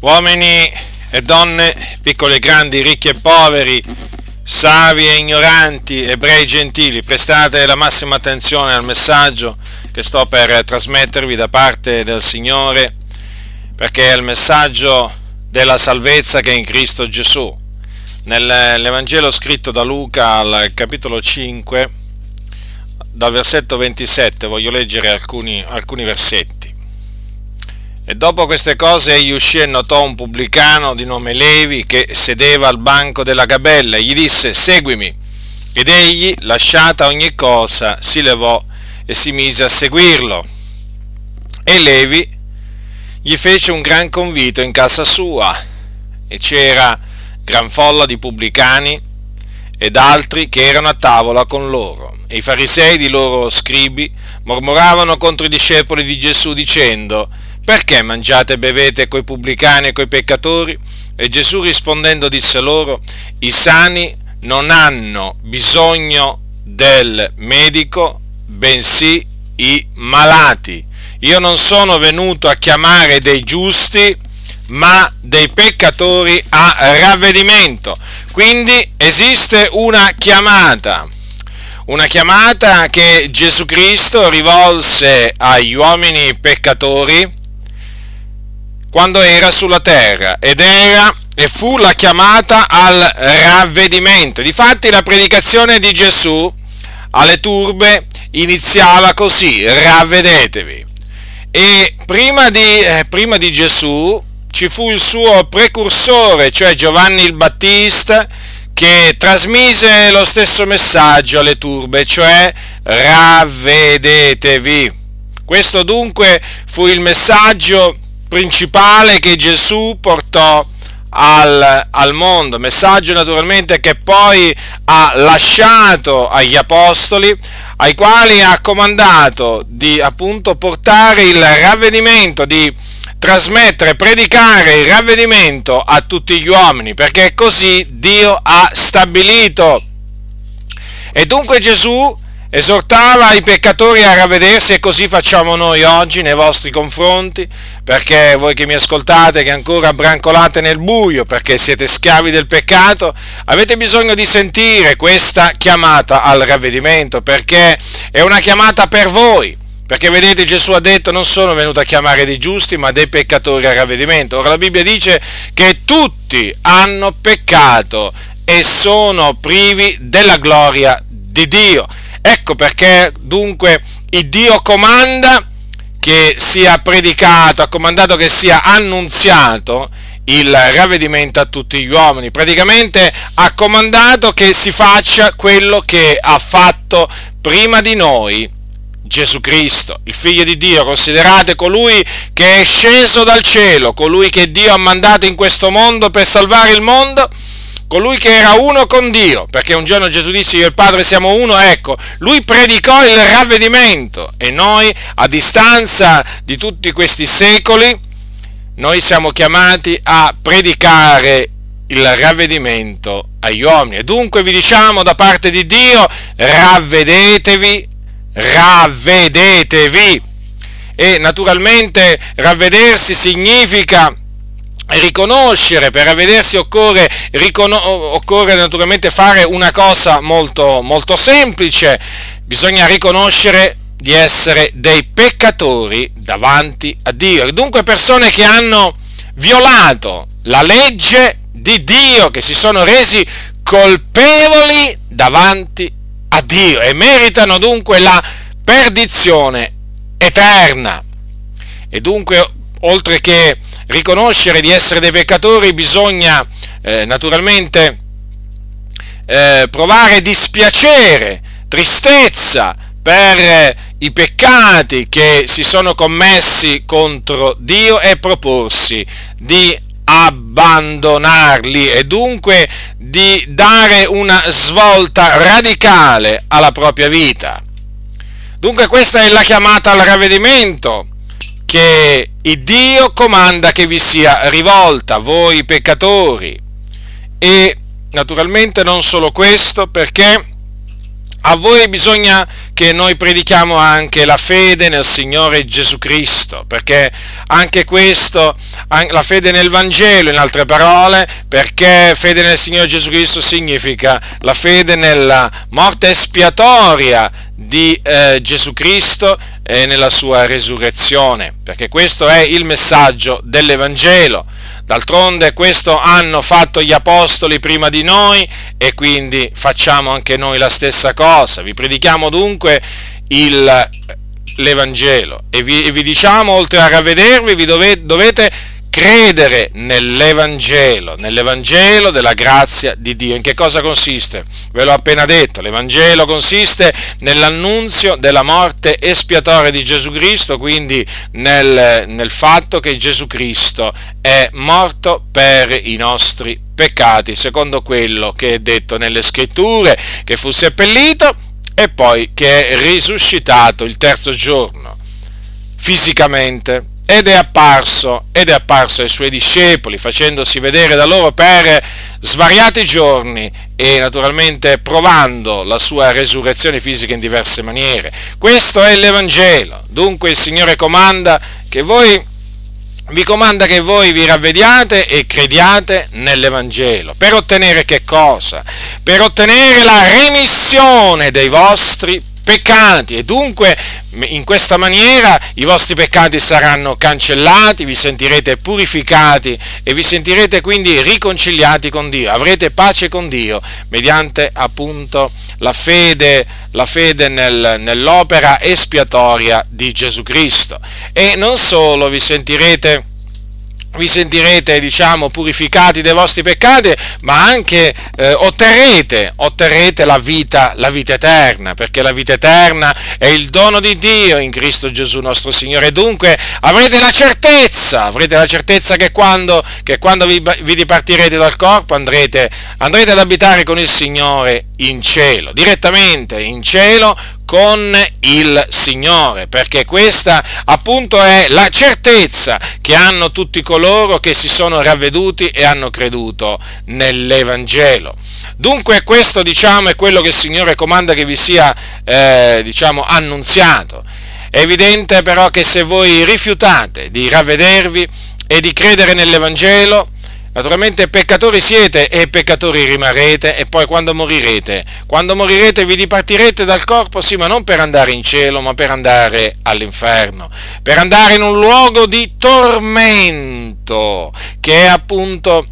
uomini e donne, piccoli e grandi, ricchi e poveri, savi e ignoranti, ebrei e gentili, prestate la massima attenzione al messaggio che sto per trasmettervi da parte del Signore, perché è il messaggio della salvezza che è in Cristo Gesù. Nell'Evangelo scritto da Luca al capitolo 5, dal versetto 27, voglio leggere alcuni, alcuni versetti. E dopo queste cose egli uscì e notò un pubblicano di nome Levi che sedeva al banco della gabella e gli disse seguimi. Ed egli, lasciata ogni cosa, si levò e si mise a seguirlo. E Levi gli fece un gran convito in casa sua e c'era gran folla di pubblicani ed altri che erano a tavola con loro. E i farisei di loro scribi mormoravano contro i discepoli di Gesù dicendo perché mangiate e bevete coi pubblicani e coi peccatori? E Gesù rispondendo disse loro, i sani non hanno bisogno del medico, bensì i malati. Io non sono venuto a chiamare dei giusti, ma dei peccatori a ravvedimento. Quindi esiste una chiamata, una chiamata che Gesù Cristo rivolse agli uomini peccatori quando era sulla terra ed era e fu la chiamata al ravvedimento. Difatti la predicazione di Gesù alle turbe iniziava così, ravvedetevi. E prima di, eh, prima di Gesù ci fu il suo precursore, cioè Giovanni il Battista, che trasmise lo stesso messaggio alle turbe, cioè ravvedetevi. Questo dunque fu il messaggio principale che Gesù portò al, al, mondo, messaggio naturalmente che poi ha lasciato agli apostoli, ai quali ha comandato di appunto portare il ravvedimento, di trasmettere, predicare il ravvedimento a tutti gli uomini, perché così Dio ha stabilito. E dunque Gesù esortava i peccatori a ravvedersi e così facciamo noi oggi nei vostri confronti, perché voi che mi ascoltate, che ancora brancolate nel buio, perché siete schiavi del peccato, avete bisogno di sentire questa chiamata al ravvedimento, perché è una chiamata per voi. Perché vedete Gesù ha detto non sono venuto a chiamare dei giusti ma dei peccatori al ravvedimento. Ora la Bibbia dice che tutti hanno peccato e sono privi della gloria di Dio. Ecco perché dunque il Dio comanda che sia predicato, ha comandato che sia annunziato il ravvedimento a tutti gli uomini. Praticamente ha comandato che si faccia quello che ha fatto prima di noi Gesù Cristo, il figlio di Dio. Considerate colui che è sceso dal cielo, colui che Dio ha mandato in questo mondo per salvare il mondo colui che era uno con Dio, perché un giorno Gesù disse io e il Padre siamo uno, ecco, lui predicò il ravvedimento e noi a distanza di tutti questi secoli, noi siamo chiamati a predicare il ravvedimento agli uomini. E dunque vi diciamo da parte di Dio, ravvedetevi, ravvedetevi. E naturalmente ravvedersi significa riconoscere, per avvedersi occorre, ricono- occorre naturalmente fare una cosa molto, molto semplice, bisogna riconoscere di essere dei peccatori davanti a Dio, dunque persone che hanno violato la legge di Dio, che si sono resi colpevoli davanti a Dio e meritano dunque la perdizione eterna. E dunque, oltre che riconoscere di essere dei peccatori, bisogna eh, naturalmente eh, provare dispiacere, tristezza per eh, i peccati che si sono commessi contro Dio e proporsi di abbandonarli e dunque di dare una svolta radicale alla propria vita. Dunque questa è la chiamata al ravvedimento che Dio comanda che vi sia rivolta, voi peccatori. E naturalmente non solo questo, perché a voi bisogna che noi predichiamo anche la fede nel Signore Gesù Cristo, perché anche questo, la fede nel Vangelo, in altre parole, perché fede nel Signore Gesù Cristo significa la fede nella morte espiatoria di eh, Gesù Cristo e nella sua resurrezione, perché questo è il messaggio dell'Evangelo. D'altronde questo hanno fatto gli apostoli prima di noi e quindi facciamo anche noi la stessa cosa. Vi predichiamo dunque il, l'Evangelo e vi, e vi, diciamo, oltre a ravvedervi, vi dovete, dovete credere nell'Evangelo, nell'Evangelo della grazia di Dio. In che cosa consiste? Ve l'ho appena detto, l'Evangelo consiste nell'annunzio della morte espiatoria di Gesù Cristo, quindi nel, nel fatto che Gesù Cristo è morto per i nostri peccati, secondo quello che è detto nelle scritture, che fu seppellito e poi che è risuscitato il terzo giorno fisicamente ed è apparso, ed è apparso ai suoi discepoli, facendosi vedere da loro per svariati giorni e naturalmente provando la sua resurrezione fisica in diverse maniere. Questo è l'Evangelo. Dunque il Signore comanda che voi vi comanda che voi vi ravvediate e crediate nell'Evangelo. Per ottenere che cosa? Per ottenere la remissione dei vostri peccati e dunque in questa maniera i vostri peccati saranno cancellati, vi sentirete purificati e vi sentirete quindi riconciliati con Dio, avrete pace con Dio mediante appunto la fede, la fede nel, nell'opera espiatoria di Gesù Cristo. E non solo vi sentirete vi sentirete, diciamo, purificati dai vostri peccati, ma anche eh, otterrete, otterrete la, vita, la vita eterna, perché la vita eterna è il dono di Dio in Cristo Gesù nostro Signore. Dunque avrete la certezza, avrete la certezza che quando, che quando vi, vi, dipartirete dal corpo andrete, andrete ad abitare con il Signore in cielo, direttamente in cielo con il Signore, perché questa appunto è la certezza che hanno tutti coloro che si sono ravveduti e hanno creduto nell'Evangelo. Dunque questo diciamo è quello che il Signore comanda che vi sia eh, diciamo annunziato. È evidente però che se voi rifiutate di ravvedervi e di credere nell'Evangelo, Naturalmente peccatori siete e peccatori rimarrete e poi quando morirete, quando morirete vi dipartirete dal corpo, sì, ma non per andare in cielo, ma per andare all'inferno, per andare in un luogo di tormento, che è appunto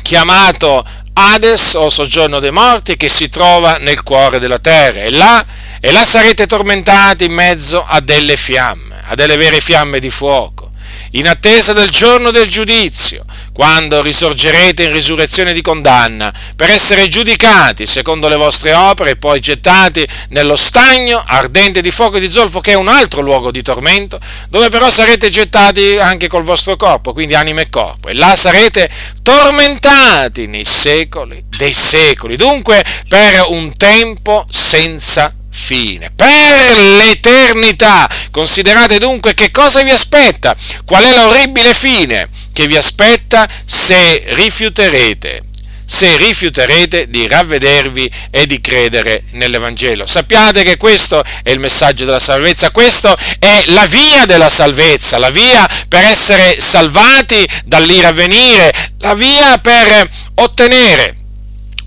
chiamato Hades o soggiorno dei morti, che si trova nel cuore della terra. E là, e là sarete tormentati in mezzo a delle fiamme, a delle vere fiamme di fuoco in attesa del giorno del giudizio, quando risorgerete in risurrezione di condanna, per essere giudicati secondo le vostre opere e poi gettati nello stagno ardente di fuoco e di zolfo, che è un altro luogo di tormento, dove però sarete gettati anche col vostro corpo, quindi anima e corpo, e là sarete tormentati nei secoli dei secoli, dunque per un tempo senza fine, per l'eternità. Considerate dunque che cosa vi aspetta, qual è l'orribile fine che vi aspetta se rifiuterete se rifiuterete di ravvedervi e di credere nell'Evangelo. Sappiate che questo è il messaggio della salvezza, questo è la via della salvezza, la via per essere salvati dall'ira a venire, la via per ottenere,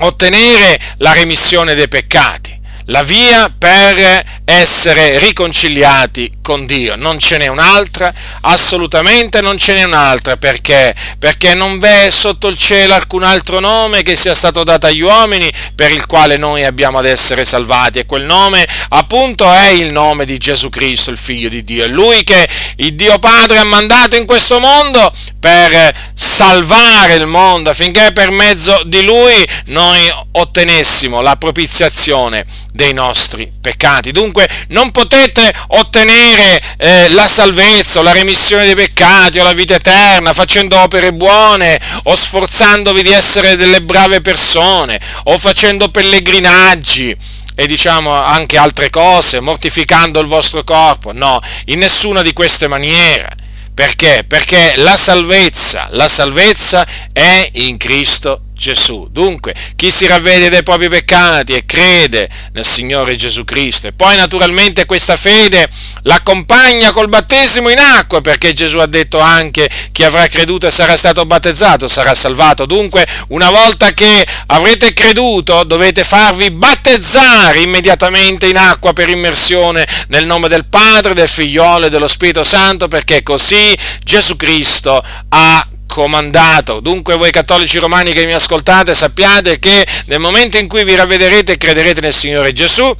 ottenere la remissione dei peccati la via per essere riconciliati con Dio. Non ce n'è un'altra, assolutamente non ce n'è un'altra. Perché? Perché non v'è sotto il cielo alcun altro nome che sia stato dato agli uomini per il quale noi abbiamo ad essere salvati. E quel nome appunto è il nome di Gesù Cristo, il Figlio di Dio. È Lui che il Dio Padre ha mandato in questo mondo per salvare il mondo affinché per mezzo di Lui noi ottenessimo la propiziazione dei nostri peccati. Dunque non potete ottenere eh, la salvezza o la remissione dei peccati o la vita eterna facendo opere buone o sforzandovi di essere delle brave persone o facendo pellegrinaggi e diciamo anche altre cose, mortificando il vostro corpo. No, in nessuna di queste maniere. Perché? Perché la salvezza, la salvezza è in Cristo Gesù. Dunque, chi si ravvede dei propri peccati e crede nel Signore Gesù Cristo e poi naturalmente questa fede l'accompagna col battesimo in acqua, perché Gesù ha detto anche chi avrà creduto e sarà stato battezzato sarà salvato. Dunque, una volta che avrete creduto, dovete farvi battezzare immediatamente in acqua per immersione nel nome del Padre, del Figliolo e dello Spirito Santo, perché così Gesù Cristo ha comandato. Dunque voi cattolici romani che mi ascoltate sappiate che nel momento in cui vi ravvederete e crederete nel Signore Gesù,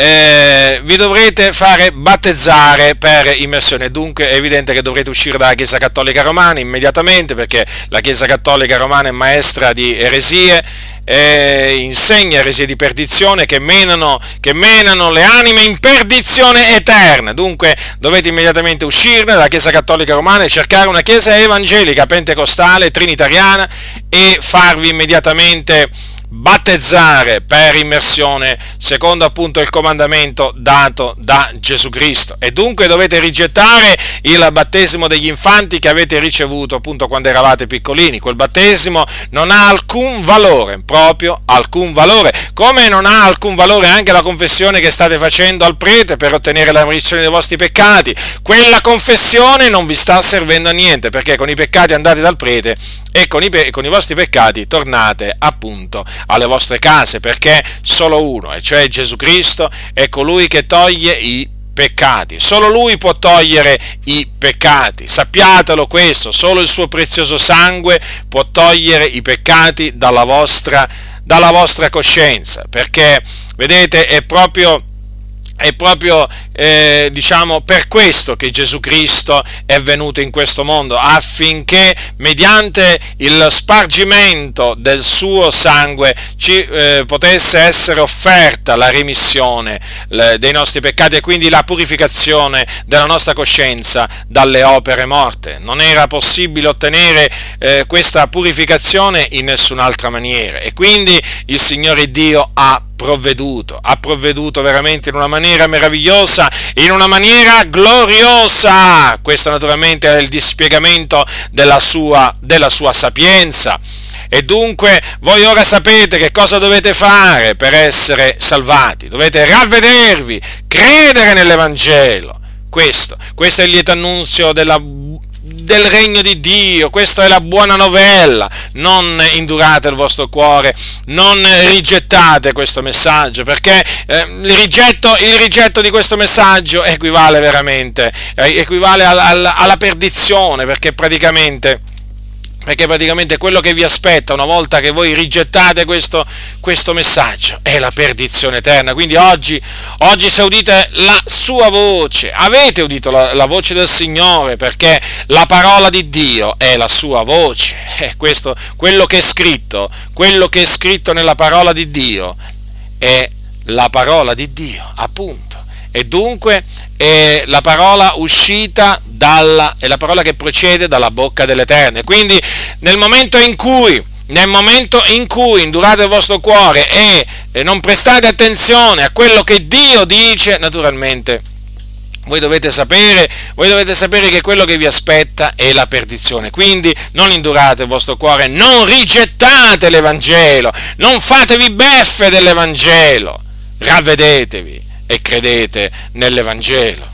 eh, vi dovrete fare battezzare per immersione. Dunque è evidente che dovrete uscire dalla Chiesa Cattolica Romana immediatamente perché la Chiesa Cattolica Romana è maestra di eresie eh, insegna eresie di perdizione che menano, che menano le anime in perdizione eterna. Dunque dovete immediatamente uscirne dalla Chiesa Cattolica Romana e cercare una Chiesa evangelica, pentecostale, trinitariana e farvi immediatamente battezzare per immersione secondo appunto il comandamento dato da Gesù Cristo. E dunque dovete rigettare il battesimo degli infanti che avete ricevuto appunto quando eravate piccolini. Quel battesimo non ha alcun valore proprio alcun valore. Come non ha alcun valore anche la confessione che state facendo al prete per ottenere la remissione dei vostri peccati quella confessione non vi sta servendo a niente perché con i peccati andate dal prete e con i, con i vostri peccati tornate appunto alle vostre case, perché solo uno, e cioè Gesù Cristo, è colui che toglie i peccati. Solo lui può togliere i peccati. Sappiatelo questo, solo il suo prezioso sangue può togliere i peccati dalla vostra, dalla vostra coscienza, perché vedete è proprio è proprio eh, diciamo per questo che Gesù Cristo è venuto in questo mondo affinché mediante il spargimento del suo sangue ci eh, potesse essere offerta la remissione le, dei nostri peccati e quindi la purificazione della nostra coscienza dalle opere morte. Non era possibile ottenere eh, questa purificazione in nessun'altra maniera. E quindi il Signore Dio ha provveduto, ha provveduto veramente in una maniera meravigliosa, in una maniera gloriosa. Questo naturalmente è il dispiegamento della sua, della sua sapienza. E dunque voi ora sapete che cosa dovete fare per essere salvati. Dovete ravvedervi, credere nell'Evangelo. Questo, questo è il lieto annunzio della del regno di Dio, questa è la buona novella, non indurate il vostro cuore, non rigettate questo messaggio, perché eh, il, rigetto, il, rigetto, di questo messaggio equivale veramente, eh, equivale al, al, alla perdizione, perché praticamente perché praticamente quello che vi aspetta una volta che voi rigettate questo, questo messaggio è la perdizione eterna. Quindi oggi, oggi, se udite la sua voce, avete udito la, la, voce del Signore perché la parola di Dio è la sua voce. È questo, quello che è scritto, quello che è scritto nella parola di Dio è la parola di Dio, appunto. E dunque è la parola uscita dalla, è la parola che procede dalla bocca dell'Eterno. Quindi nel momento in cui, nel momento in cui indurate il vostro cuore e, non prestate attenzione a quello che Dio dice, naturalmente voi dovete, sapere, voi dovete sapere che quello che vi aspetta è la perdizione. Quindi non indurate il vostro cuore, non rigettate l'Evangelo, non fatevi beffe dell'Evangelo, ravvedetevi e credete nell'Evangelo.